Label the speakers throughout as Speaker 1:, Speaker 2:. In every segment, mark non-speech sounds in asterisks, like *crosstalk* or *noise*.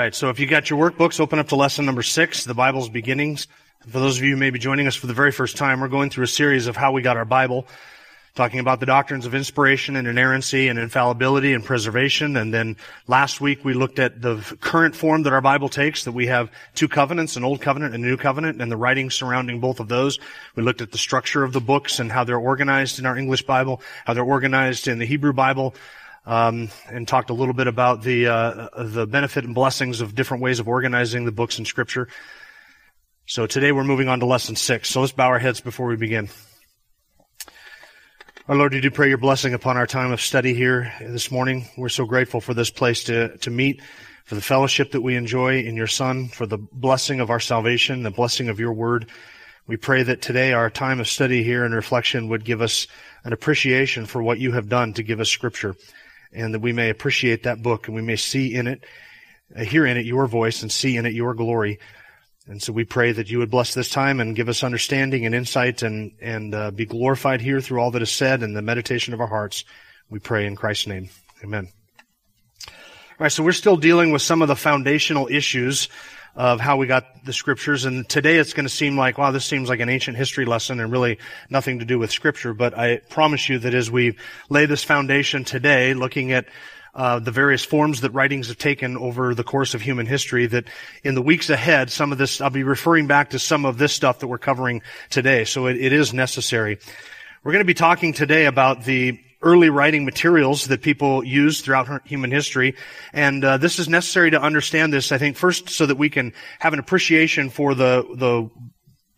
Speaker 1: right, so if you got your workbooks, open up to lesson number six, the Bible's beginnings. For those of you who may be joining us for the very first time, we're going through a series of how we got our Bible, talking about the doctrines of inspiration and inerrancy and infallibility and preservation. And then last week we looked at the current form that our Bible takes, that we have two covenants, an old covenant and a new covenant, and the writings surrounding both of those. We looked at the structure of the books and how they're organized in our English Bible, how they're organized in the Hebrew Bible, um, and talked a little bit about the uh, the benefit and blessings of different ways of organizing the books in Scripture. So today we're moving on to lesson six. So let's bow our heads before we begin. Our Lord, we do pray your blessing upon our time of study here this morning. We're so grateful for this place to, to meet, for the fellowship that we enjoy in your Son, for the blessing of our salvation, the blessing of your word. We pray that today our time of study here and reflection would give us an appreciation for what you have done to give us scripture and that we may appreciate that book and we may see in it, uh, hear in it your voice and see in it your glory. And so we pray that you would bless this time and give us understanding and insight and, and uh, be glorified here through all that is said and the meditation of our hearts. We pray in Christ's name. Amen. All right, so we're still dealing with some of the foundational issues of how we got the scriptures. And today it's going to seem like, wow, this seems like an ancient history lesson and really nothing to do with scripture. But I promise you that as we lay this foundation today, looking at uh, the various forms that writings have taken over the course of human history that in the weeks ahead, some of this, I'll be referring back to some of this stuff that we're covering today. So it, it is necessary. We're going to be talking today about the early writing materials that people use throughout human history. And uh, this is necessary to understand this, I think, first so that we can have an appreciation for the, the,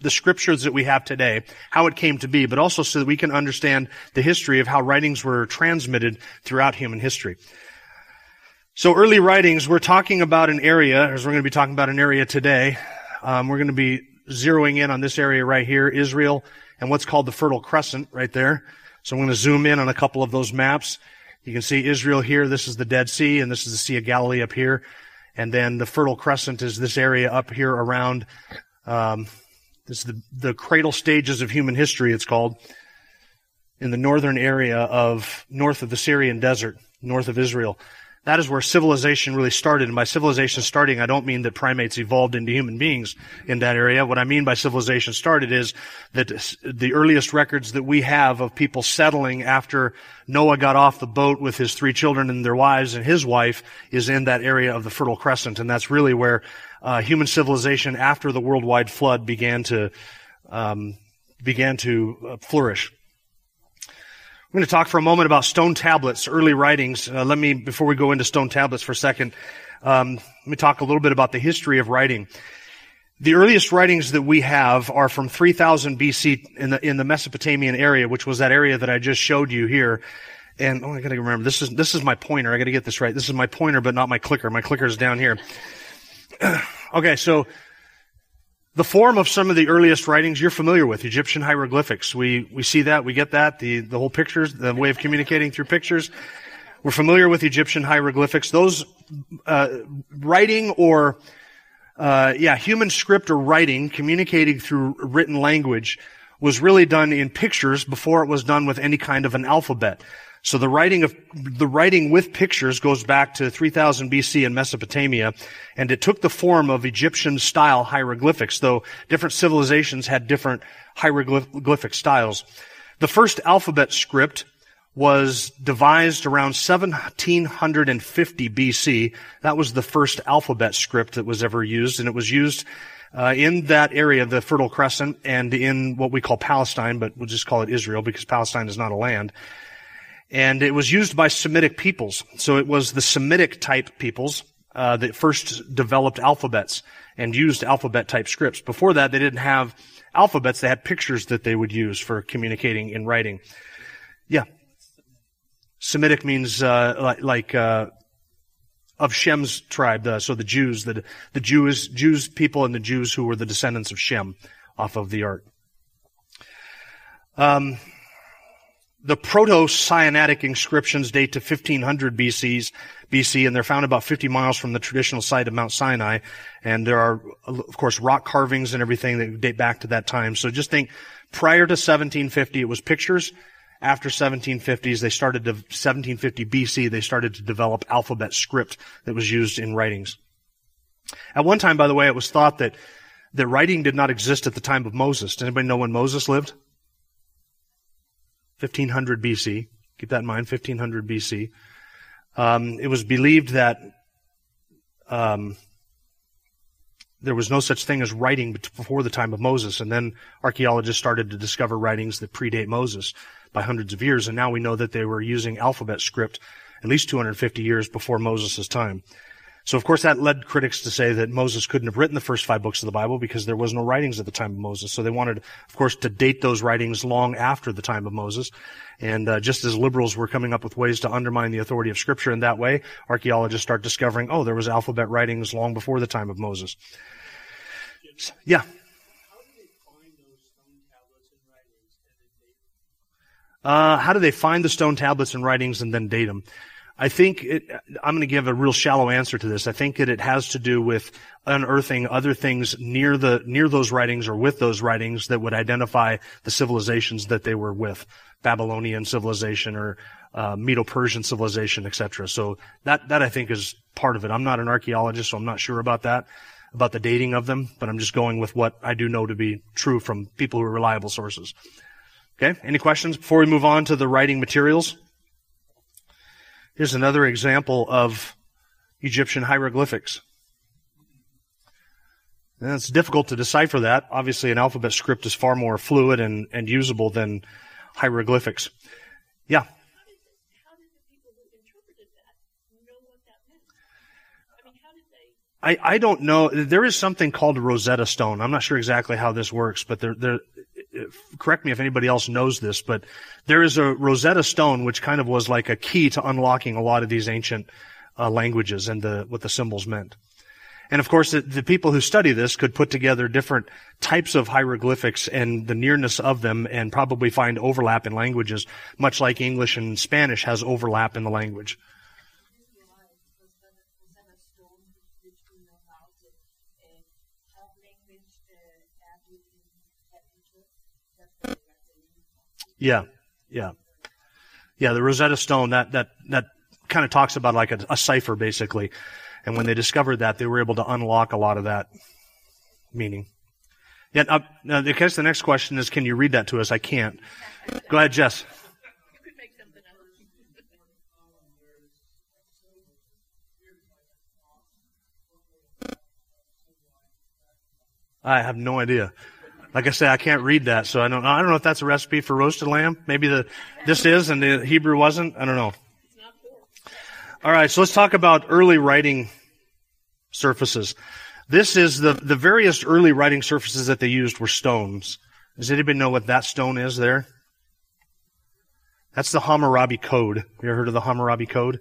Speaker 1: the scriptures that we have today, how it came to be, but also so that we can understand the history of how writings were transmitted throughout human history. So early writings, we're talking about an area, as we're going to be talking about an area today. Um, we're going to be zeroing in on this area right here, Israel, and what's called the Fertile Crescent right there. So I'm going to zoom in on a couple of those maps. You can see Israel here. This is the Dead Sea, and this is the Sea of Galilee up here. And then the Fertile Crescent is this area up here around, um, this is the, the cradle stages of human history, it's called, in the northern area of, north of the Syrian desert, north of Israel. That is where civilization really started. And by civilization starting, I don't mean that primates evolved into human beings in that area. What I mean by civilization started is that the earliest records that we have of people settling after Noah got off the boat with his three children and their wives and his wife is in that area of the Fertile Crescent. And that's really where uh, human civilization after the worldwide flood began to um, began to uh, flourish. I'm going to talk for a moment about stone tablets, early writings. Uh, let me, before we go into stone tablets for a second, um, let me talk a little bit about the history of writing. The earliest writings that we have are from 3000 BC in the, in the Mesopotamian area, which was that area that I just showed you here. And, oh, I gotta remember, this is, this is my pointer. I gotta get this right. This is my pointer, but not my clicker. My clicker is down here. *clears throat* okay, so the form of some of the earliest writings you're familiar with, Egyptian hieroglyphics. We, we see that, we get that, the, the whole pictures, the way of communicating through pictures. We're familiar with Egyptian hieroglyphics. Those, uh, writing or, uh, yeah, human script or writing, communicating through written language was really done in pictures before it was done with any kind of an alphabet. So the writing of, the writing with pictures goes back to 3000 BC in Mesopotamia, and it took the form of Egyptian style hieroglyphics, though different civilizations had different hieroglyphic styles. The first alphabet script was devised around 1750 BC. That was the first alphabet script that was ever used, and it was used uh, in that area, the Fertile Crescent, and in what we call Palestine, but we'll just call it Israel because Palestine is not a land. And it was used by Semitic peoples. So it was the Semitic type peoples uh, that first developed alphabets and used alphabet type scripts. Before that, they didn't have alphabets. They had pictures that they would use for communicating in writing. Yeah. Semitic means uh, like, like uh, of Shem's tribe, the, so the Jews, the, the Jews, Jews people and the Jews who were the descendants of Shem off of the ark. Um, the Proto-Sinaitic inscriptions date to 1500 BC's, BC, and they're found about 50 miles from the traditional site of Mount Sinai. And there are, of course, rock carvings and everything that date back to that time. So just think, prior to 1750, it was pictures. After 1750s, they started to, 1750 BC, they started to develop alphabet script that was used in writings. At one time, by the way, it was thought that, that writing did not exist at the time of Moses. Does anybody know when Moses lived? 1500 BC. Keep that in mind, 1500 BC. Um, it was believed that um, there was no such thing as writing before the time of Moses, and then archaeologists started to discover writings that predate Moses by hundreds of years, and now we know that they were using alphabet script at least 250 years before Moses' time. So of course that led critics to say that Moses couldn't have written the first five books of the Bible because there was no writings at the time of Moses. So they wanted, of course, to date those writings long after the time of Moses. And uh, just as liberals were coming up with ways to undermine the authority of Scripture in that way, archaeologists start discovering, oh, there was alphabet writings long before the time of Moses. Yeah. How
Speaker 2: do they find those stone tablets and writings and then date them?
Speaker 1: Uh, how do they find the stone tablets and writings and then date them? I think it, I'm going to give a real shallow answer to this. I think that it has to do with unearthing other things near the near those writings or with those writings that would identify the civilizations that they were with, Babylonian civilization or uh, Medo-Persian civilization, etc. So that that I think is part of it. I'm not an archaeologist, so I'm not sure about that, about the dating of them, but I'm just going with what I do know to be true from people who are reliable sources. Okay, any questions before we move on to the writing materials? Here's another example of Egyptian hieroglyphics. And it's difficult to decipher that. Obviously, an alphabet script is far more fluid and, and usable than hieroglyphics. Yeah. How did
Speaker 3: the people who interpreted that know what that means?
Speaker 1: I, I don't know. There is something called Rosetta Stone. I'm not sure exactly how this works, but there, there, correct me if anybody else knows this, but there is a Rosetta Stone which kind of was like a key to unlocking a lot of these ancient uh, languages and the, what the symbols meant. And of course, the, the, people who study this could put together different types of hieroglyphics and the nearness of them and probably find overlap in languages, much like English and Spanish has overlap in the language. Yeah, yeah, yeah. The Rosetta Stone that that that kind of talks about like a, a cipher basically, and when they discovered that, they were able to unlock a lot of that meaning. Yeah. Uh, now, I guess the next question is, can you read that to us? I can't. Go ahead, Jess. I have no idea. Like I say, I can't read that, so I don't. I don't know if that's a recipe for roasted lamb. Maybe the this is and the Hebrew wasn't. I don't know. All right, so let's talk about early writing surfaces. This is the the various early writing surfaces that they used were stones. Does anybody know what that stone is there? That's the Hammurabi Code. You ever heard of the Hammurabi Code?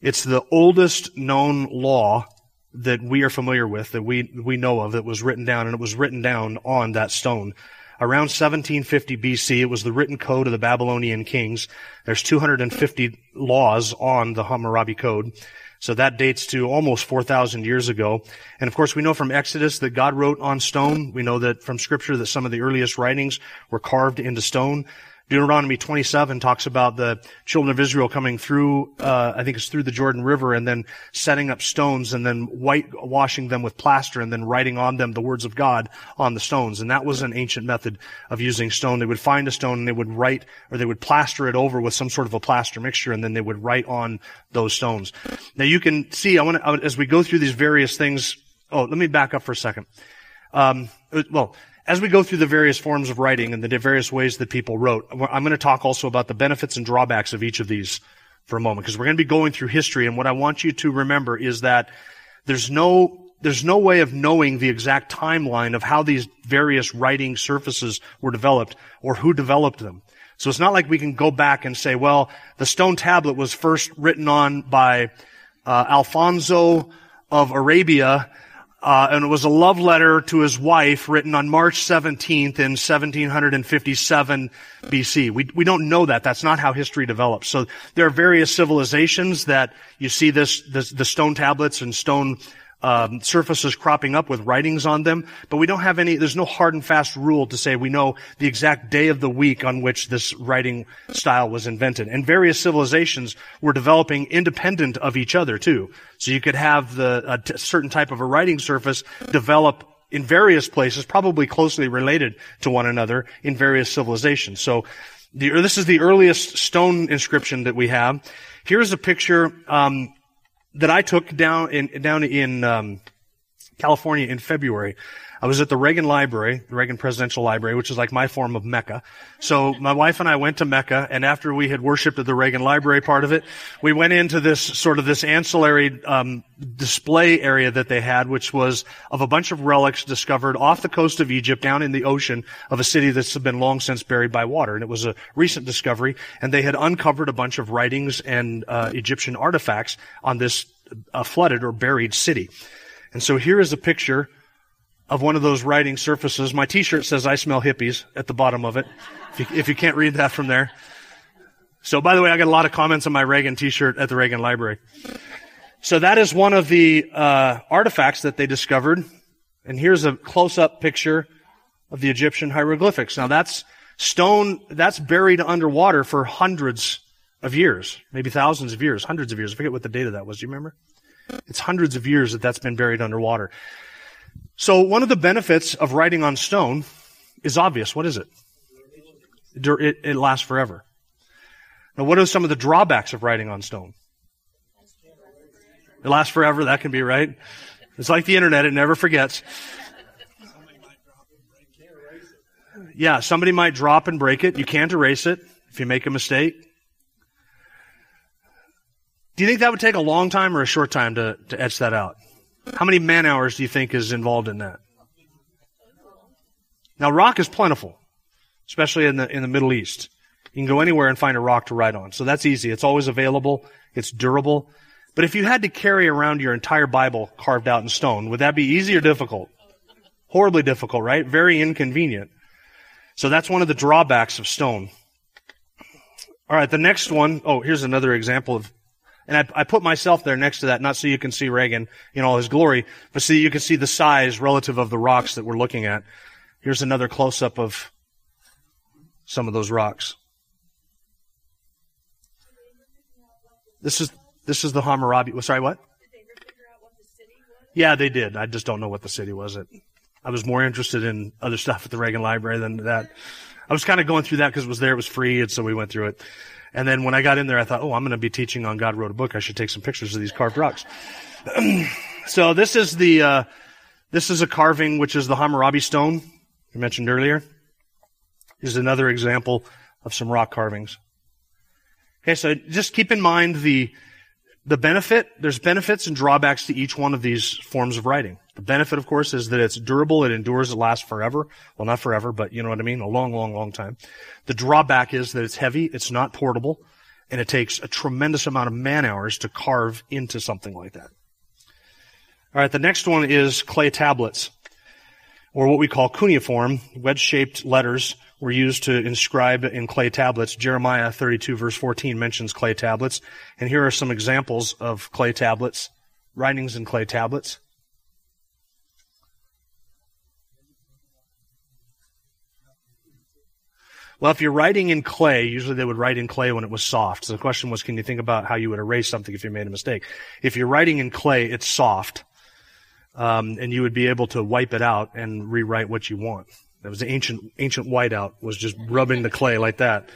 Speaker 1: It's the oldest known law that we are familiar with, that we, we know of, that was written down, and it was written down on that stone. Around 1750 BC, it was the written code of the Babylonian kings. There's 250 laws on the Hammurabi Code. So that dates to almost 4,000 years ago. And of course, we know from Exodus that God wrote on stone. We know that from scripture that some of the earliest writings were carved into stone. Deuteronomy 27 talks about the children of Israel coming through, uh, I think it's through the Jordan River and then setting up stones and then whitewashing them with plaster and then writing on them the words of God on the stones. And that was an ancient method of using stone. They would find a stone and they would write or they would plaster it over with some sort of a plaster mixture and then they would write on those stones. Now you can see, I want to, as we go through these various things, oh, let me back up for a second. Um, well, as we go through the various forms of writing and the various ways that people wrote, I'm going to talk also about the benefits and drawbacks of each of these for a moment because we're going to be going through history and what I want you to remember is that there's no there's no way of knowing the exact timeline of how these various writing surfaces were developed or who developed them. So it's not like we can go back and say, well, the stone tablet was first written on by uh, Alfonso of Arabia, uh, and it was a love letter to his wife written on March 17th in 1757 BC. We, we don't know that. That's not how history develops. So there are various civilizations that you see this, this the stone tablets and stone um, surfaces cropping up with writings on them, but we don't have any, there's no hard and fast rule to say we know the exact day of the week on which this writing style was invented. And various civilizations were developing independent of each other too. So you could have the, a t- certain type of a writing surface develop in various places, probably closely related to one another in various civilizations. So the, this is the earliest stone inscription that we have. Here's a picture, um, that I took down in down in um, California in February. I was at the Reagan Library, the Reagan Presidential Library, which is like my form of Mecca. So my wife and I went to Mecca, and after we had worshipped at the Reagan Library part of it, we went into this sort of this ancillary um, display area that they had, which was of a bunch of relics discovered off the coast of Egypt, down in the ocean of a city that's been long since buried by water. And it was a recent discovery, and they had uncovered a bunch of writings and uh, Egyptian artifacts on this uh, flooded or buried city. And so here is a picture of one of those writing surfaces. My t-shirt says I smell hippies at the bottom of it. If you, if you can't read that from there. So by the way, I got a lot of comments on my Reagan t-shirt at the Reagan Library. So that is one of the uh, artifacts that they discovered. And here's a close-up picture of the Egyptian hieroglyphics. Now that's stone, that's buried underwater for hundreds of years, maybe thousands of years, hundreds of years. I forget what the date of that was. Do you remember? It's hundreds of years that that's been buried underwater. So one of the benefits of writing on stone is obvious. What is it? It, it lasts forever. Now, what are some of the drawbacks of writing on stone? It lasts forever. That can be right. It's like the internet. It never forgets. Yeah, somebody might drop and break it. You can't erase it if you make a mistake. Do you think that would take a long time or a short time to, to etch that out? How many man hours do you think is involved in that? Now, rock is plentiful, especially in the, in the Middle East. You can go anywhere and find a rock to write on. So that's easy. It's always available. It's durable. But if you had to carry around your entire Bible carved out in stone, would that be easy or difficult? Horribly difficult, right? Very inconvenient. So that's one of the drawbacks of stone. All right, the next one. Oh, here's another example of and I, I, put myself there next to that, not so you can see Reagan in all his glory, but so you can see the size relative of the rocks that we're looking at. Here's another close up of some of those rocks. This is this is the Hammurabi. Sorry, what? Yeah, they did. I just don't know what the city was. It. I was more interested in other stuff at the Reagan Library than that. I was kind of going through that because it was there. It was free, and so we went through it. And then when I got in there, I thought, oh, I'm going to be teaching on God wrote a book. I should take some pictures of these carved rocks. *clears throat* so this is the, uh, this is a carving, which is the Hammurabi stone I mentioned earlier. Is another example of some rock carvings. Okay, so just keep in mind the, the benefit, there's benefits and drawbacks to each one of these forms of writing. The benefit, of course, is that it's durable, it endures, it lasts forever. Well, not forever, but you know what I mean? A long, long, long time. The drawback is that it's heavy, it's not portable, and it takes a tremendous amount of man hours to carve into something like that. All right, the next one is clay tablets, or what we call cuneiform. Wedge-shaped letters were used to inscribe in clay tablets. Jeremiah 32 verse 14 mentions clay tablets. And here are some examples of clay tablets, writings in clay tablets. Well, if you're writing in clay, usually they would write in clay when it was soft. So the question was, can you think about how you would erase something if you made a mistake? If you're writing in clay, it's soft. Um, and you would be able to wipe it out and rewrite what you want. That was the ancient, ancient whiteout was just rubbing the clay like that.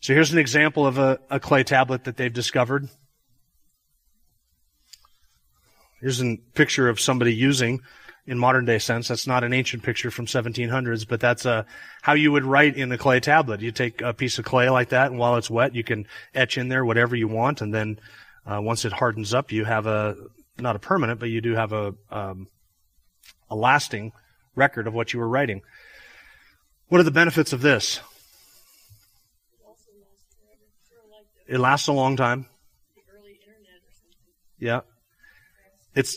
Speaker 1: So here's an example of a, a clay tablet that they've discovered. Here's a picture of somebody using in modern day sense. That's not an ancient picture from 1700s, but that's uh, how you would write in a clay tablet. You take a piece of clay like that, and while it's wet, you can etch in there whatever you want, and then uh, once it hardens up, you have a not a permanent, but you do have a um, a lasting record of what you were writing. What are the benefits of this? It lasts a long time. Yeah. It's,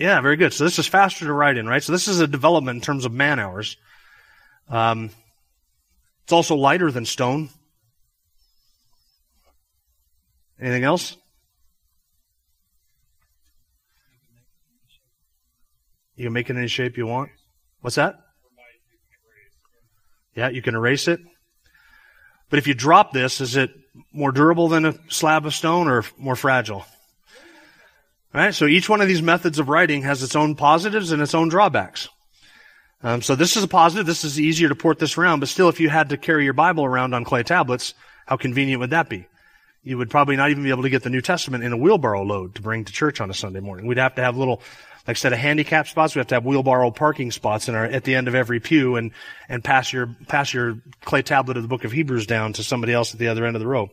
Speaker 1: yeah, very good. So this is faster to write in, right? So this is a development in terms of man hours. Um, it's also lighter than stone. Anything else? You can make it any shape you want. What's that? Yeah, you can erase it. But if you drop this, is it more durable than a slab of stone or more fragile? Right? So each one of these methods of writing has its own positives and its own drawbacks. Um, so this is a positive. This is easier to port this around. But still, if you had to carry your Bible around on clay tablets, how convenient would that be? You would probably not even be able to get the New Testament in a wheelbarrow load to bring to church on a Sunday morning. We'd have to have little, like I said, a handicap spots. We have to have wheelbarrow parking spots in our, at the end of every pew and, and pass your, pass your clay tablet of the book of Hebrews down to somebody else at the other end of the row.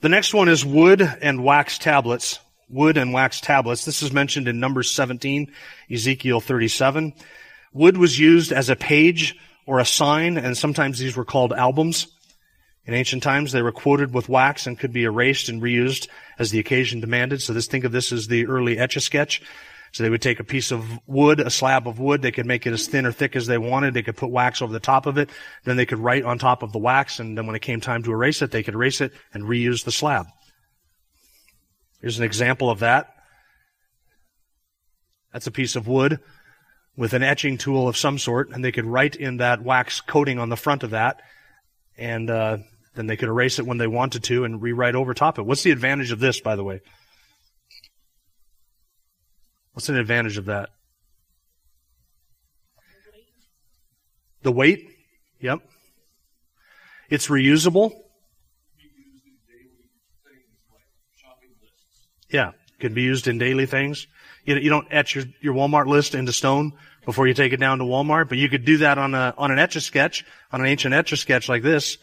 Speaker 1: The next one is wood and wax tablets. Wood and wax tablets. This is mentioned in Numbers 17, Ezekiel 37. Wood was used as a page or a sign, and sometimes these were called albums. In ancient times, they were quoted with wax and could be erased and reused as the occasion demanded. So this, think of this as the early etch-a-sketch. So they would take a piece of wood, a slab of wood, they could make it as thin or thick as they wanted, they could put wax over the top of it, then they could write on top of the wax, and then when it came time to erase it, they could erase it and reuse the slab. Here's an example of that. That's a piece of wood with an etching tool of some sort, and they could write in that wax coating on the front of that, and uh, then they could erase it when they wanted to and rewrite over top it. What's the advantage of this, by the way? What's an advantage of that? The weight? Yep. It's reusable. Yeah, can be used in daily things. You, you don't etch your, your Walmart list into stone before you take it down to Walmart, but you could do that on a on an etch a sketch, on an ancient etch a sketch like this.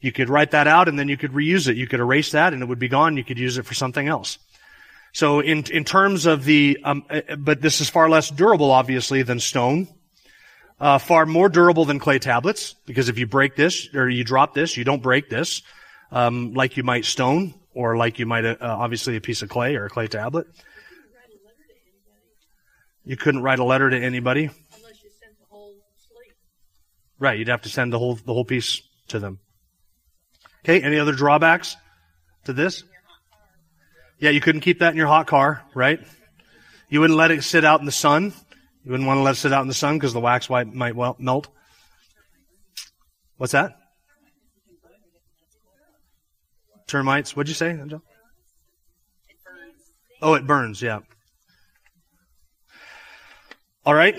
Speaker 1: You could write that out and then you could reuse it. You could erase that and it would be gone. You could use it for something else. So in in terms of the, um, uh, but this is far less durable, obviously, than stone. Uh, far more durable than clay tablets because if you break this or you drop this, you don't break this, um, like you might stone or like you might uh, obviously a piece of clay or a clay tablet. You couldn't write a letter to anybody.
Speaker 3: Unless you sent the whole slate.
Speaker 1: Right, you'd have to send the whole the whole piece to them. Okay, any other drawbacks to this? Yeah, you couldn't keep that in your hot car, right? You wouldn't let it sit out in the sun. You wouldn't want to let it sit out in the sun because the wax might, melt. What's that? Termites. What'd you say, Angel? Oh, it burns. Yeah. All right.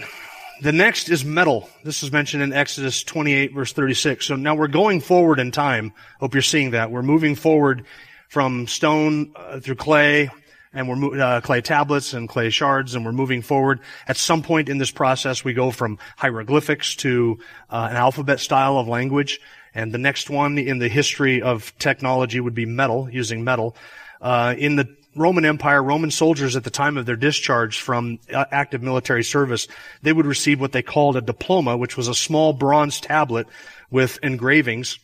Speaker 1: The next is metal. This is mentioned in Exodus 28 verse 36. So now we're going forward in time. Hope you're seeing that. We're moving forward from stone uh, through clay and we're uh, clay tablets and clay shards and we're moving forward. At some point in this process, we go from hieroglyphics to uh, an alphabet style of language. And the next one in the history of technology would be metal, using metal. Uh, in the Roman Empire, Roman soldiers at the time of their discharge from uh, active military service, they would receive what they called a diploma, which was a small bronze tablet with engravings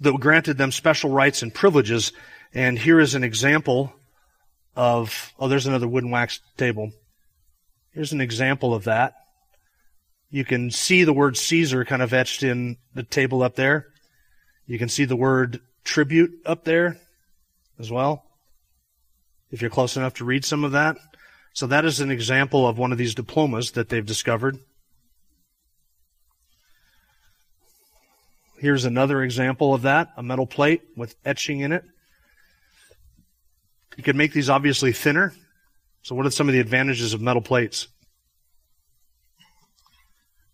Speaker 1: that granted them special rights and privileges. And here is an example of, oh, there's another wooden wax table. Here's an example of that. You can see the word Caesar kind of etched in the table up there. You can see the word tribute up there as well. If you're close enough to read some of that. So that is an example of one of these diplomas that they've discovered. Here's another example of that, a metal plate with etching in it. You can make these obviously thinner. So what are some of the advantages of metal plates?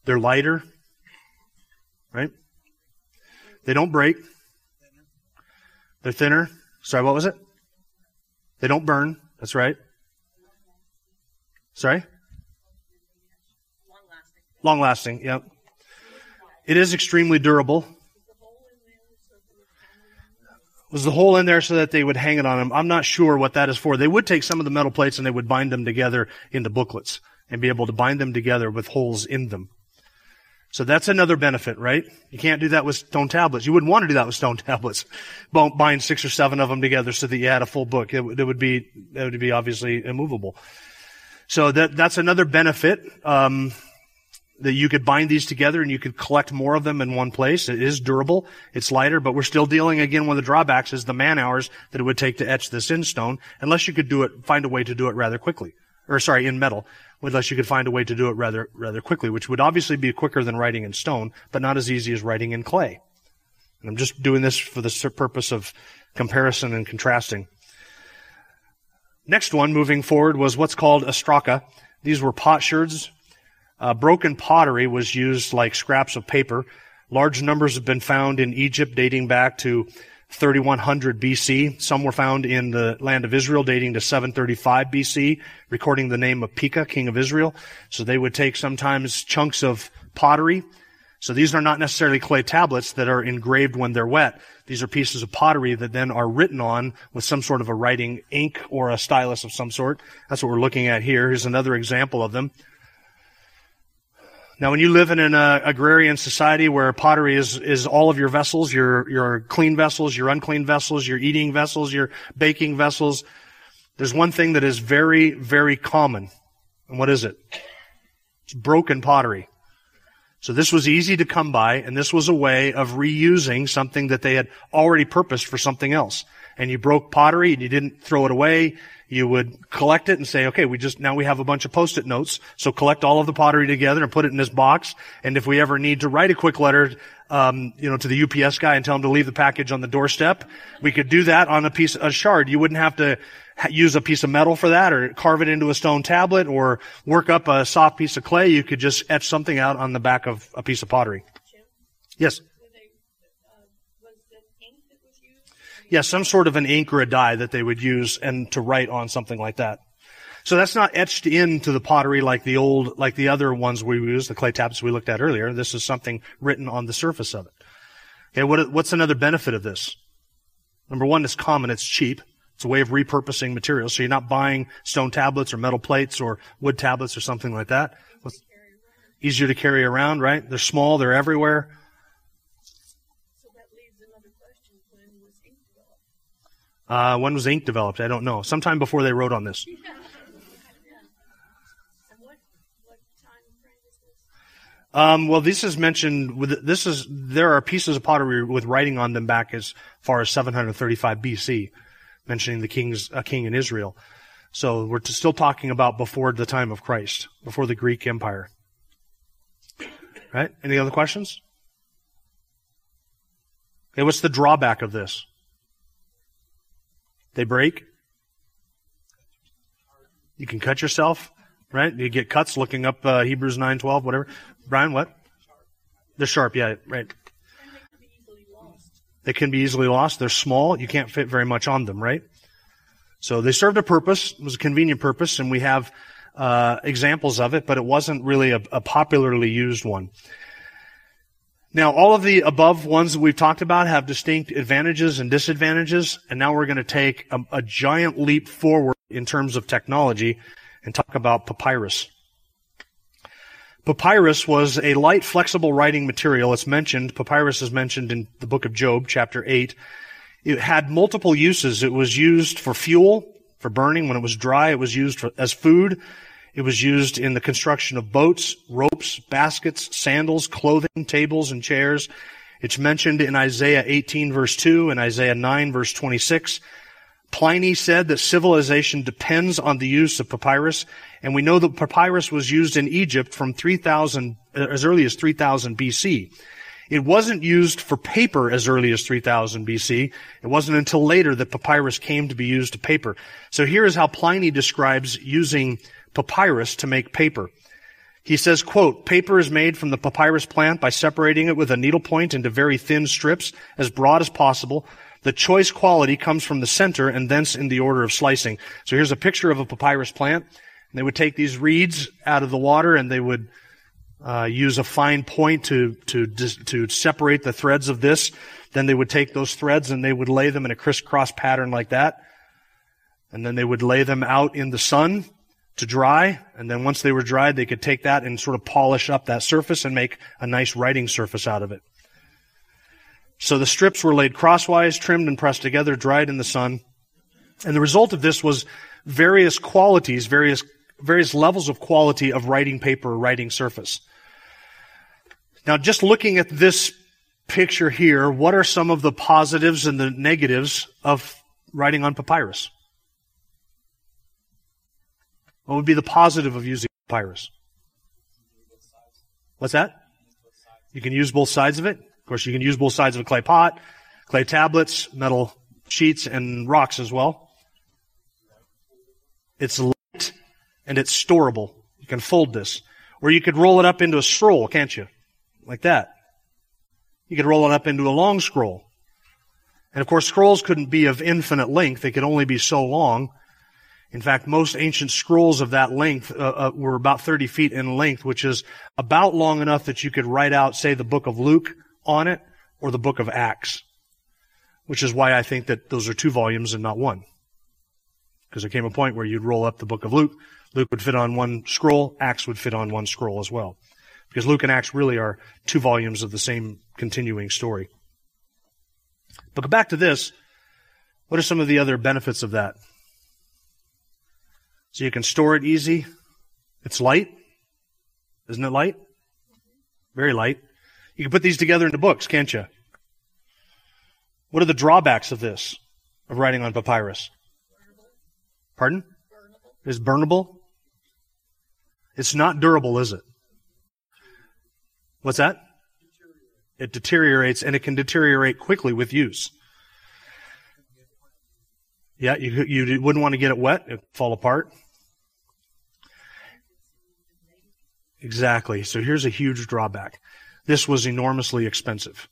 Speaker 1: They're lighter, right? They don't break. They're thinner. Sorry, what was it? They don't burn. That's right. Sorry?
Speaker 3: Long lasting.
Speaker 1: Yep. It is extremely durable. Was the hole in there so that they would hang it on them? I'm not sure what that is for. They would take some of the metal plates and they would bind them together into booklets and be able to bind them together with holes in them. So that's another benefit, right? You can't do that with stone tablets. You wouldn't want to do that with stone *laughs* tablets. Bind six or seven of them together so that you had a full book. It, would- be, it would be obviously immovable. So that, that's another benefit, um, that you could bind these together and you could collect more of them in one place. It is durable. It's lighter, but we're still dealing again with the drawbacks is the man hours that it would take to etch this in stone, unless you could do it, find a way to do it rather quickly. Or sorry, in metal, unless you could find a way to do it rather, rather quickly, which would obviously be quicker than writing in stone, but not as easy as writing in clay. And I'm just doing this for the purpose of comparison and contrasting. Next one, moving forward, was what's called ostraka. These were potsherds. Uh, broken pottery was used like scraps of paper. Large numbers have been found in Egypt dating back to 3100 BC. Some were found in the land of Israel dating to 735 BC, recording the name of Pekah, king of Israel. So they would take sometimes chunks of pottery. So these are not necessarily clay tablets that are engraved when they're wet. These are pieces of pottery that then are written on with some sort of a writing ink or a stylus of some sort. That's what we're looking at here. Here's another example of them. Now, when you live in an uh, agrarian society where pottery is, is all of your vessels, your, your clean vessels, your unclean vessels, your eating vessels, your baking vessels, there's one thing that is very, very common. And what is it? It's broken pottery. So this was easy to come by, and this was a way of reusing something that they had already purposed for something else. And you broke pottery and you didn't throw it away. You would collect it and say, okay, we just, now we have a bunch of post-it notes. So collect all of the pottery together and put it in this box. And if we ever need to write a quick letter, um, you know, to the UPS guy and tell him to leave the package on the doorstep, we could do that on a piece, a shard. You wouldn't have to ha- use a piece of metal for that or carve it into a stone tablet or work up a soft piece of clay. You could just etch something out on the back of a piece of pottery. Yes.
Speaker 3: were they, uh, was it ink that was used?
Speaker 1: Yeah, some sort of an ink or a dye that they would use and to write on something like that. So that's not etched into the pottery like the old, like the other ones we use, the clay tablets we looked at earlier. This is something written on the surface of it. Okay, what, what's another benefit of this? Number one, it's common, it's cheap. It's a way of repurposing materials. So you're not buying stone tablets or metal plates or wood tablets or something like that. Easier to carry around, right? They're small, they're everywhere.
Speaker 3: So that leaves another question, when was ink developed?
Speaker 1: Uh, when was ink developed? I don't know. Sometime before they wrote on this. *laughs*
Speaker 3: And what, what time frame is this?
Speaker 1: Um, well, this is mentioned with this is there are pieces of pottery with writing on them back as far as 735 BC, mentioning the kings a king in Israel. So we're still talking about before the time of Christ, before the Greek Empire. Right? Any other questions? Okay, what's the drawback of this? They break. You can cut yourself, right? You get cuts looking up uh, Hebrews nine twelve, whatever. Brian, what? They're sharp, yeah, right.
Speaker 3: They
Speaker 1: can be easily lost. They're small. You can't fit very much on them, right? So they served a purpose. It was a convenient purpose, and we have uh, examples of it, but it wasn't really a, a popularly used one. Now, all of the above ones that we've talked about have distinct advantages and disadvantages, and now we're going to take a, a giant leap forward in terms of technology and talk about papyrus. Papyrus was a light, flexible writing material. It's mentioned, papyrus is mentioned in the book of Job, chapter 8. It had multiple uses. It was used for fuel, for burning. When it was dry, it was used for, as food. It was used in the construction of boats, ropes, baskets, sandals, clothing, tables, and chairs. It's mentioned in Isaiah 18 verse 2 and Isaiah 9 verse 26. Pliny said that civilization depends on the use of papyrus, and we know that papyrus was used in Egypt from 3000, uh, as early as 3000 BC. It wasn't used for paper as early as 3000 BC. It wasn't until later that papyrus came to be used to paper. So here is how Pliny describes using papyrus to make paper. He says, quote, paper is made from the papyrus plant by separating it with a needle point into very thin strips as broad as possible. The choice quality comes from the center and thence in the order of slicing. So here's a picture of a papyrus plant. They would take these reeds out of the water and they would uh, use a fine point to to to separate the threads of this. Then they would take those threads and they would lay them in a crisscross pattern like that, and then they would lay them out in the sun to dry, and then once they were dried, they could take that and sort of polish up that surface and make a nice writing surface out of it. So the strips were laid crosswise, trimmed and pressed together, dried in the sun. And the result of this was various qualities, various, various levels of quality of writing paper or writing surface. Now, just looking at this picture here, what are some of the positives and the negatives of writing on papyrus? What would be the positive of using papyrus? What's that? You can use both sides of it. Of course, you can use both sides of a clay pot, clay tablets, metal sheets, and rocks as well. It's light and it's storable. You can fold this. Or you could roll it up into a scroll, can't you? Like that. You could roll it up into a long scroll. And of course, scrolls couldn't be of infinite length. They could only be so long. In fact, most ancient scrolls of that length uh, uh, were about 30 feet in length, which is about long enough that you could write out, say, the book of Luke on it or the book of Acts. Which is why I think that those are two volumes and not one. Because there came a point where you'd roll up the book of Luke. Luke would fit on one scroll. Acts would fit on one scroll as well. Because Luke and Acts really are two volumes of the same continuing story. But back to this. What are some of the other benefits of that? So you can store it easy. It's light. Isn't it light? Very light. You can put these together into books, can't you? What are the drawbacks of this, of writing on papyrus? Pardon? Is burnable? It's not durable, is it? What's that? It deteriorates, and it can deteriorate quickly with use. Yeah, you, you wouldn't want to get it wet; it'd fall apart. Exactly. So here's a huge drawback. This was enormously expensive.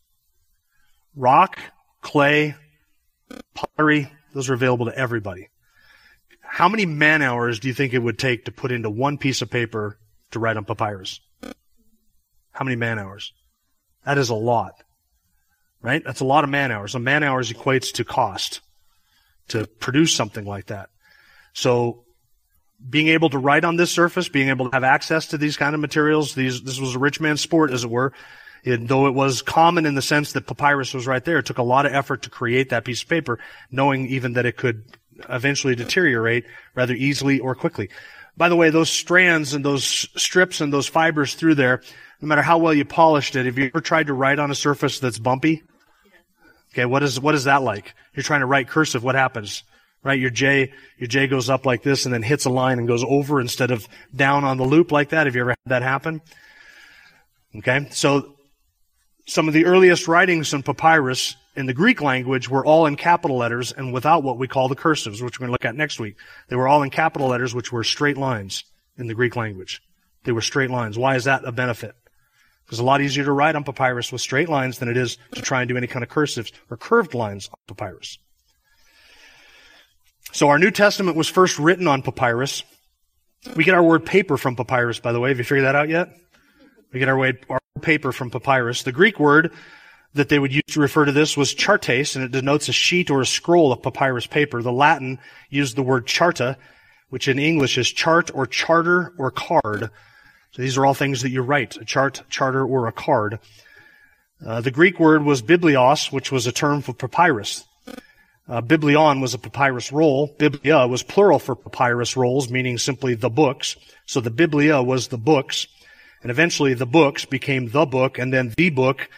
Speaker 1: Rock, clay, pottery, those are available to everybody. How many man hours do you think it would take to put into one piece of paper to write on papyrus? How many man hours? That is a lot. Right? That's a lot of man hours. A man hours equates to cost to produce something like that. So being able to write on this surface, being able to have access to these kind of materials, these, this was a rich man's sport, as it were. Though it was common in the sense that papyrus was right there, it took a lot of effort to create that piece of paper, knowing even that it could eventually deteriorate rather easily or quickly. By the way, those strands and those strips and those fibers through there, no matter how well you polished it, have you ever tried to write on a surface that's bumpy? Okay, what is, what is that like? You're trying to write cursive, what happens? Right? Your J, your J goes up like this and then hits a line and goes over instead of down on the loop like that. Have you ever had that happen? Okay. So some of the earliest writings on papyrus in the Greek language were all in capital letters and without what we call the cursives, which we're going to look at next week. They were all in capital letters, which were straight lines in the Greek language. They were straight lines. Why is that a benefit? It's a lot easier to write on papyrus with straight lines than it is to try and do any kind of cursives or curved lines on papyrus. So our New Testament was first written on papyrus. We get our word paper from papyrus, by the way. Have you figured that out yet? We get our, word, our paper from papyrus. The Greek word that they would use to refer to this was chartes, and it denotes a sheet or a scroll of papyrus paper. The Latin used the word charta, which in English is chart or charter or card. So these are all things that you write, a chart, charter, or a card. Uh, the Greek word was biblios, which was a term for papyrus. Uh, biblion was a papyrus roll. Biblia was plural for papyrus rolls, meaning simply the books. So the Biblia was the books. And eventually the books became the book and then the book,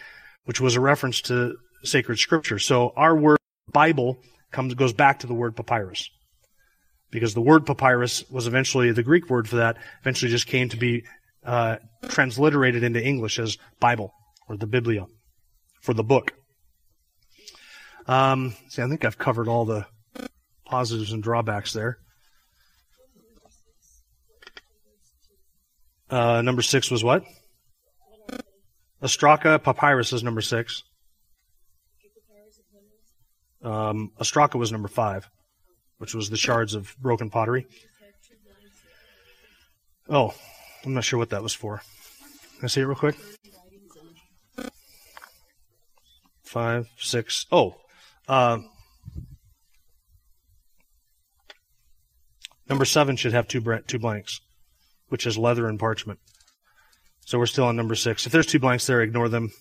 Speaker 1: which was a reference to sacred scripture. So our word Bible comes, goes back to the word papyrus. Because the word papyrus was eventually, the Greek word for that eventually just came to be, uh, transliterated into English as Bible or the Biblia for the book. Um, see, I think I've covered all the positives and drawbacks there. Uh, number six was what? Ostraka papyrus is number six. Um, Ostraka was number five, which was the shards of broken pottery. Oh, I'm not sure what that was for. Can I see it real quick? Five, six. Oh, uh, Number seven should have two, two blanks, which is leather and parchment. So we're still on number six. If there's two blanks there, ignore them.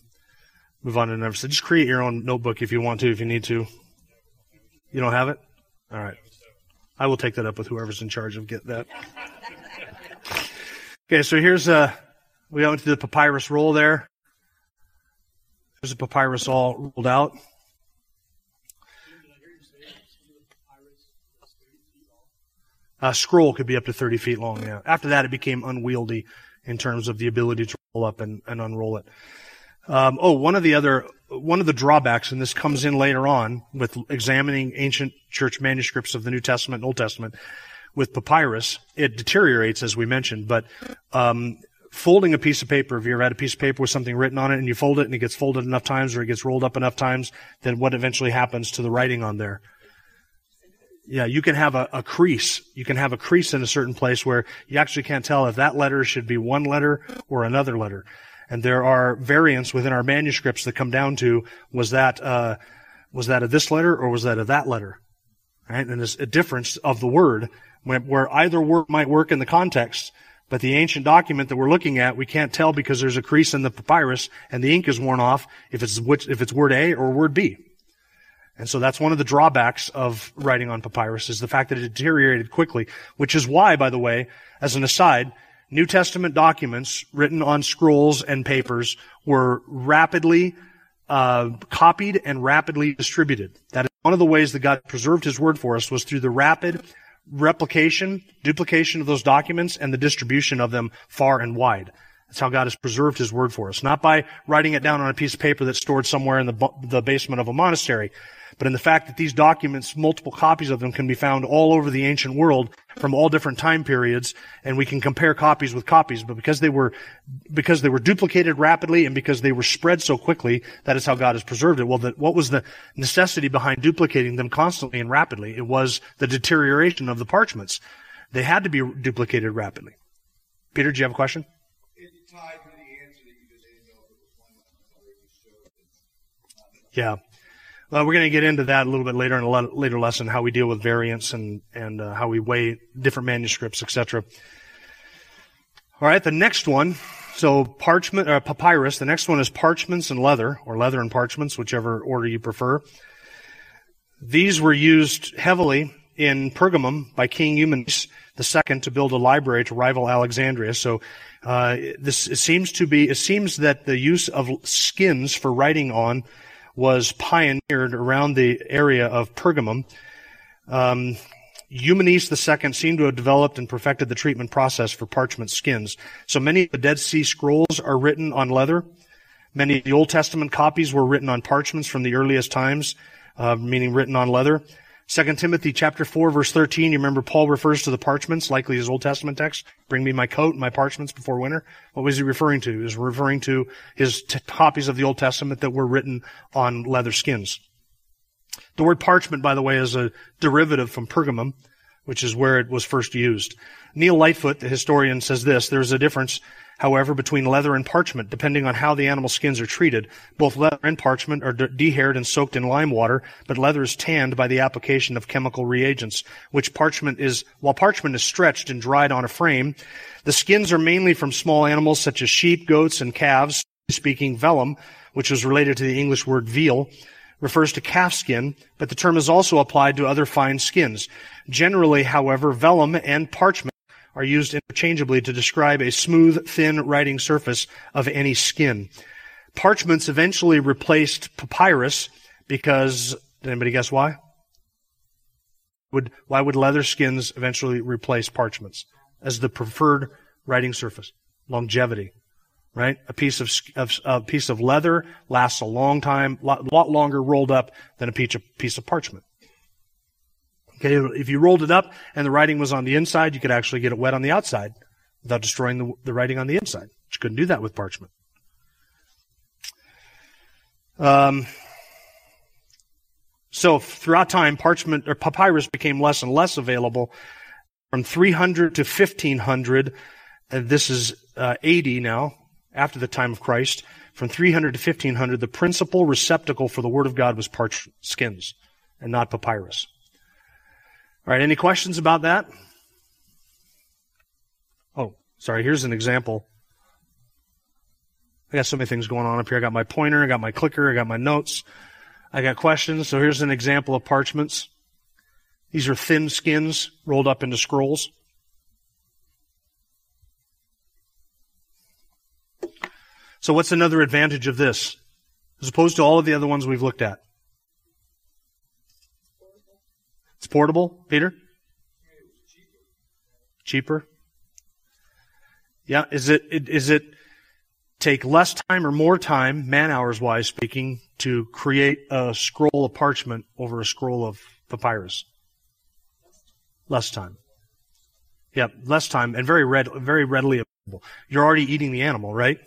Speaker 1: Move on to number six. Just create your own notebook if you want to, if you need to. You don't have it? All right. I will take that up with whoever's in charge of get that. Okay, so here's a, we went to the papyrus roll there. There's a papyrus all rolled out. A scroll could be up to 30 feet long, yeah. After that, it became unwieldy in terms of the ability to roll up and, and unroll it. Um, oh, one of the other, one of the drawbacks, and this comes in later on with examining ancient church manuscripts of the New Testament and Old Testament, with papyrus, it deteriorates as we mentioned, but um, folding a piece of paper, if you ever had a piece of paper with something written on it and you fold it and it gets folded enough times or it gets rolled up enough times, then what eventually happens to the writing on there? Yeah, you can have a, a, crease. You can have a crease in a certain place where you actually can't tell if that letter should be one letter or another letter. And there are variants within our manuscripts that come down to was that uh, was that of this letter or was that of that letter, right? And there's a difference of the word where either word might work in the context, but the ancient document that we're looking at, we can't tell because there's a crease in the papyrus and the ink is worn off if it's which, if it's word A or word B. And so that's one of the drawbacks of writing on papyrus is the fact that it deteriorated quickly, which is why, by the way, as an aside, New Testament documents written on scrolls and papers were rapidly uh, copied and rapidly distributed. That is one of the ways that God preserved His Word for us was through the rapid replication, duplication of those documents, and the distribution of them far and wide. That's how God has preserved His Word for us. Not by writing it down on a piece of paper that's stored somewhere in the, the basement of a monastery, but in the fact that these documents, multiple copies of them can be found all over the ancient world from all different time periods, and we can compare copies with copies, but because they were, because they were duplicated rapidly and because they were spread so quickly, that is how God has preserved it. Well, the, what was the necessity behind duplicating them constantly and rapidly? It was the deterioration of the parchments. They had to be duplicated rapidly. Peter, do you have a question? Yeah. Well, we're going to get into that a little bit later in a later lesson, how we deal with variants and, and uh, how we weigh different manuscripts, etc. All right, the next one. So parchment, or papyrus. The next one is parchments and leather, or leather and parchments, whichever order you prefer. These were used heavily in Pergamum by King Eumenes II to build a library to rival Alexandria. So uh, this it seems to be. It seems that the use of skins for writing on was pioneered around the area of Pergamum. Um, Eumenes II seemed to have developed and perfected the treatment process for parchment skins. So many of the Dead Sea Scrolls are written on leather. Many of the Old Testament copies were written on parchments from the earliest times, uh, meaning written on leather. 2 Timothy chapter 4 verse 13, you remember Paul refers to the parchments, likely his Old Testament text. Bring me my coat and my parchments before winter. What was he referring to? He was referring to his t- copies of the Old Testament that were written on leather skins. The word parchment, by the way, is a derivative from pergamum, which is where it was first used. Neil Lightfoot, the historian, says this, there's a difference however, between leather and parchment, depending on how the animal skins are treated. Both leather and parchment are dehaired and soaked in lime water, but leather is tanned by the application of chemical reagents, which parchment is, while parchment is stretched and dried on a frame, the skins are mainly from small animals such as sheep, goats, and calves, speaking vellum, which is related to the English word veal, refers to calf skin, but the term is also applied to other fine skins. Generally, however, vellum and parchment are used interchangeably to describe a smooth, thin writing surface of any skin. Parchments eventually replaced papyrus because, did anybody guess why? Would, why would leather skins eventually replace parchments as the preferred writing surface? Longevity, right? A piece of, of a piece of leather lasts a long time, a lot, lot longer rolled up than a piece of, piece of parchment. Okay, if you rolled it up and the writing was on the inside, you could actually get it wet on the outside without destroying the, the writing on the inside. You couldn't do that with parchment. Um, so throughout time, parchment or papyrus became less and less available. From 300 to 1500, and this is uh, AD now, after the time of Christ. From 300 to 1500, the principal receptacle for the Word of God was parchment skins and not papyrus. All right, any questions about that? Oh, sorry, here's an example. I got so many things going on up here. I got my pointer, I got my clicker, I got my notes, I got questions. So here's an example of parchments. These are thin skins rolled up into scrolls. So what's another advantage of this? As opposed to all of the other ones we've looked at. Portable, Peter? Cheaper? Yeah, is it, is it take less time or more time, man hours wise speaking, to create a scroll of parchment over a scroll of papyrus? Less time. Yeah, less time and very red, very readily available. You're already eating the animal, right?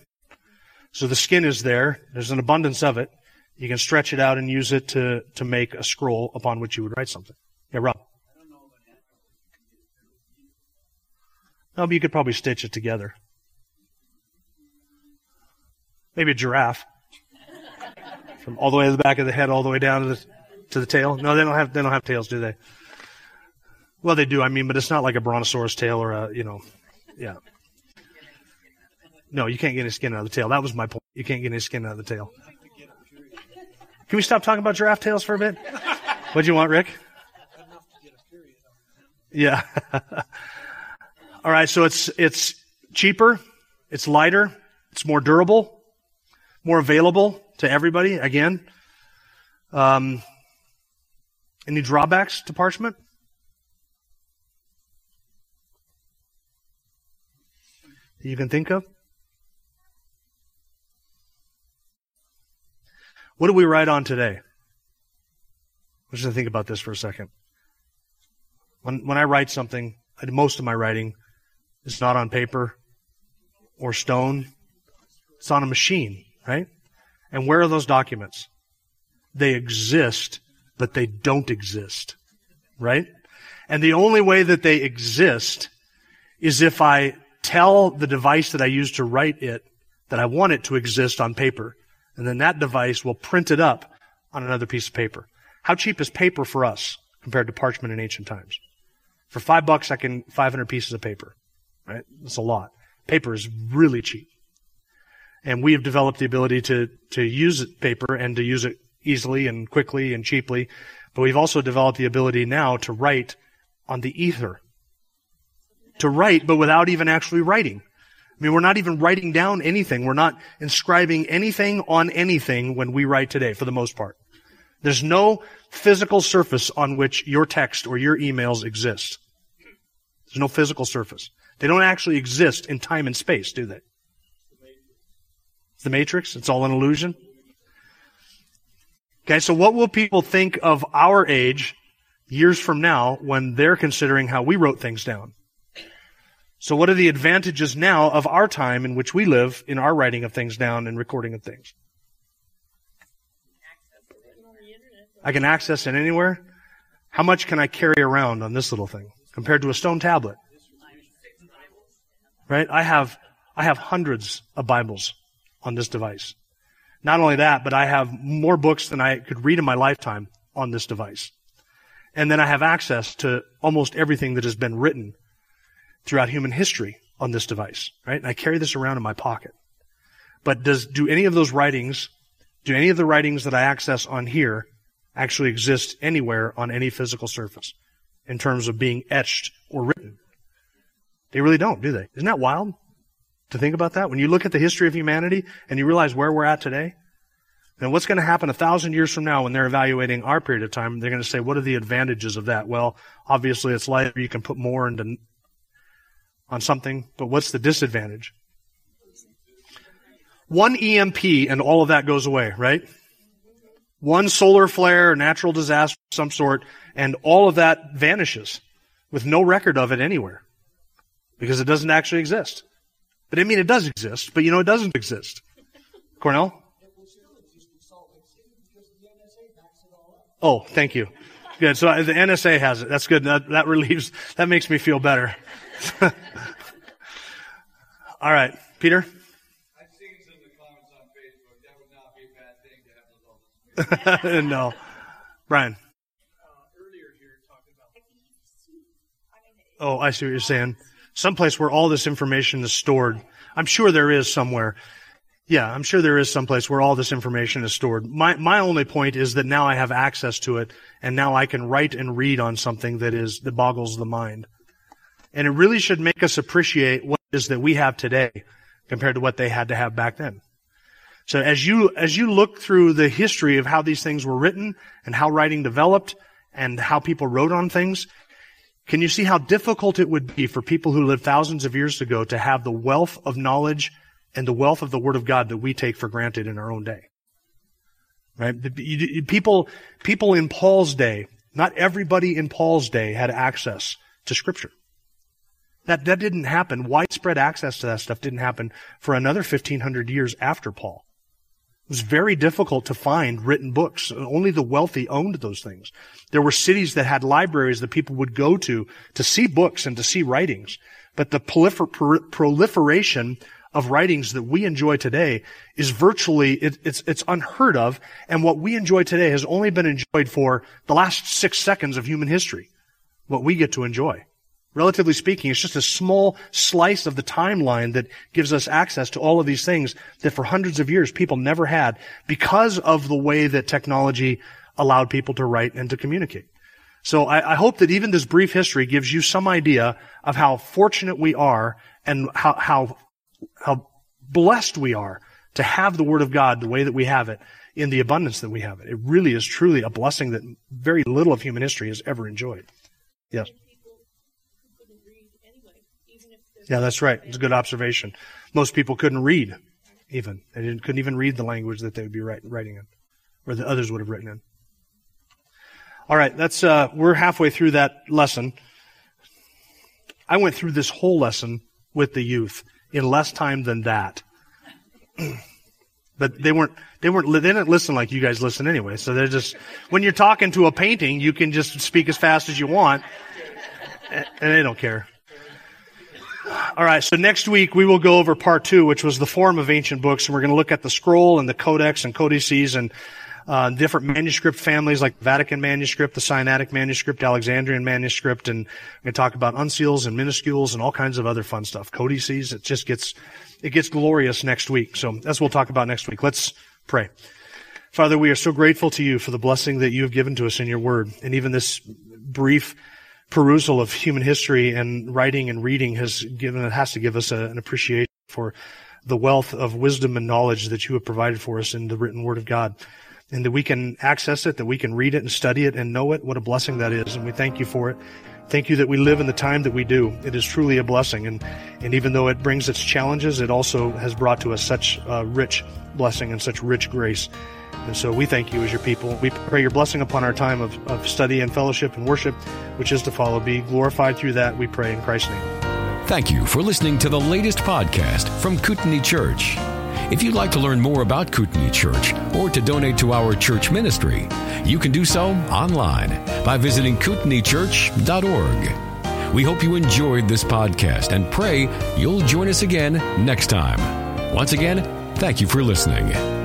Speaker 1: So the skin is there. There's an abundance of it. You can stretch it out and use it to, to make a scroll upon which you would write something. Yeah, Rob. No, but you could probably stitch it together. Maybe a giraffe. From all the way to the back of the head, all the way down to the, to the tail. No, they don't have, they don't have tails, do they? Well, they do, I mean, but it's not like a brontosaurus tail or a, you know, yeah. No, you can't get any skin out of the tail. That was my point. You can't get any skin out of the tail. Can we stop talking about giraffe tails for a bit? What'd you want, Rick? Yeah. *laughs* All right, so it's it's cheaper, it's lighter, it's more durable, more available to everybody. Again, um, any drawbacks to parchment? That you can think of? What do we write on today? I'm just going to think about this for a second. When, when I write something, most of my writing is not on paper or stone. It's on a machine, right? And where are those documents? They exist, but they don't exist, right? And the only way that they exist is if I tell the device that I use to write it that I want it to exist on paper. And then that device will print it up on another piece of paper. How cheap is paper for us compared to parchment in ancient times? For five bucks, I can, 500 pieces of paper. Right? That's a lot. Paper is really cheap. And we have developed the ability to, to use paper and to use it easily and quickly and cheaply. But we've also developed the ability now to write on the ether. To write, but without even actually writing. I mean, we're not even writing down anything. We're not inscribing anything on anything when we write today, for the most part. There's no physical surface on which your text or your emails exist. There's no physical surface. They don't actually exist in time and space, do they? It's the matrix. It's all an illusion. Okay, so what will people think of our age years from now when they're considering how we wrote things down? So what are the advantages now of our time in which we live in our writing of things down and recording of things? I can access it anywhere. How much can I carry around on this little thing compared to a stone tablet? Right? I have, I have hundreds of Bibles on this device. Not only that, but I have more books than I could read in my lifetime on this device. And then I have access to almost everything that has been written throughout human history on this device, right? And I carry this around in my pocket. But does, do any of those writings, do any of the writings that I access on here actually exist anywhere on any physical surface in terms of being etched or written? They really don't, do they? Isn't that wild to think about that? When you look at the history of humanity and you realize where we're at today, then what's going to happen a thousand years from now when they're evaluating our period of time? They're going to say, what are the advantages of that? Well, obviously it's lighter. You can put more into on something, but what's the disadvantage? One EMP and all of that goes away, right? One solar flare, natural disaster of some sort, and all of that vanishes with no record of it anywhere because it doesn't actually exist. But I mean, it does exist, but you know, it doesn't exist. Cornell? Oh, thank you. Good. So uh, the NSA has it. That's good. That, that relieves, that makes me feel better. *laughs* All right, Peter.
Speaker 2: I've seen some of the comments on Facebook. That would not be a bad thing to have those all this. *laughs*
Speaker 1: no, Brian.
Speaker 2: Uh, earlier here talking about
Speaker 1: Oh, I see what you're saying. someplace where all this information is stored. I'm sure there is somewhere. Yeah, I'm sure there is someplace where all this information is stored. My, my only point is that now I have access to it and now I can write and read on something that is, that boggles the mind. And it really should make us appreciate what it is that we have today compared to what they had to have back then. So as you, as you look through the history of how these things were written and how writing developed and how people wrote on things, can you see how difficult it would be for people who lived thousands of years ago to have the wealth of knowledge and the wealth of the Word of God that we take for granted in our own day? Right? People, people in Paul's day, not everybody in Paul's day had access to Scripture. That, that didn't happen. Widespread access to that stuff didn't happen for another 1500 years after Paul. It was very difficult to find written books. Only the wealthy owned those things. There were cities that had libraries that people would go to to see books and to see writings. But the prolifer- proliferation of writings that we enjoy today is virtually, it, it's, it's unheard of. And what we enjoy today has only been enjoyed for the last six seconds of human history. What we get to enjoy. Relatively speaking, it's just a small slice of the timeline that gives us access to all of these things that for hundreds of years people never had because of the way that technology allowed people to write and to communicate. So I, I, hope that even this brief history gives you some idea of how fortunate we are and how, how, how blessed we are to have the Word of God the way that we have it in the abundance that we have it. It really is truly a blessing that very little of human history has ever enjoyed. Yes. Yeah, that's right. It's a good observation. Most people couldn't read, even. They couldn't even read the language that they would be writing in, or the others would have written in. All right, that's, uh, we're halfway through that lesson. I went through this whole lesson with the youth in less time than that. *clears throat* but they weren't, they weren't, they didn't listen like you guys listen anyway. So they're just, when you're talking to a painting, you can just speak as fast as you want. And they don't care. All right, so next week we will go over part two, which was the form of ancient books, and we're going to look at the scroll and the codex and codices and uh, different manuscript families like Vatican manuscript, the Sinaitic manuscript, Alexandrian manuscript, and we're going to talk about uncials and minuscules and all kinds of other fun stuff. Codices, it just gets, it gets glorious next week. So that's what we'll talk about next week. Let's pray. Father, we are so grateful to you for the blessing that you have given to us in your word, and even this brief perusal of human history and writing and reading has given, it has to give us a, an appreciation for the wealth of wisdom and knowledge that you have provided for us in the written word of God. And that we can access it, that we can read it and study it and know it. What a blessing that is. And we thank you for it. Thank you that we live in the time that we do. It is truly a blessing. And, and even though it brings its challenges, it also has brought to us such uh, rich blessing and such rich grace. And so we thank you as your people. We pray your blessing upon our time of, of study and fellowship and worship, which is to follow. Be glorified through that, we pray in Christ's name.
Speaker 4: Thank you for listening to the latest podcast from Kootenai Church. If you'd like to learn more about Kootenai Church or to donate to our church ministry, you can do so online by visiting kootenaichurch.org. We hope you enjoyed this podcast and pray you'll join us again next time. Once again, thank you for listening.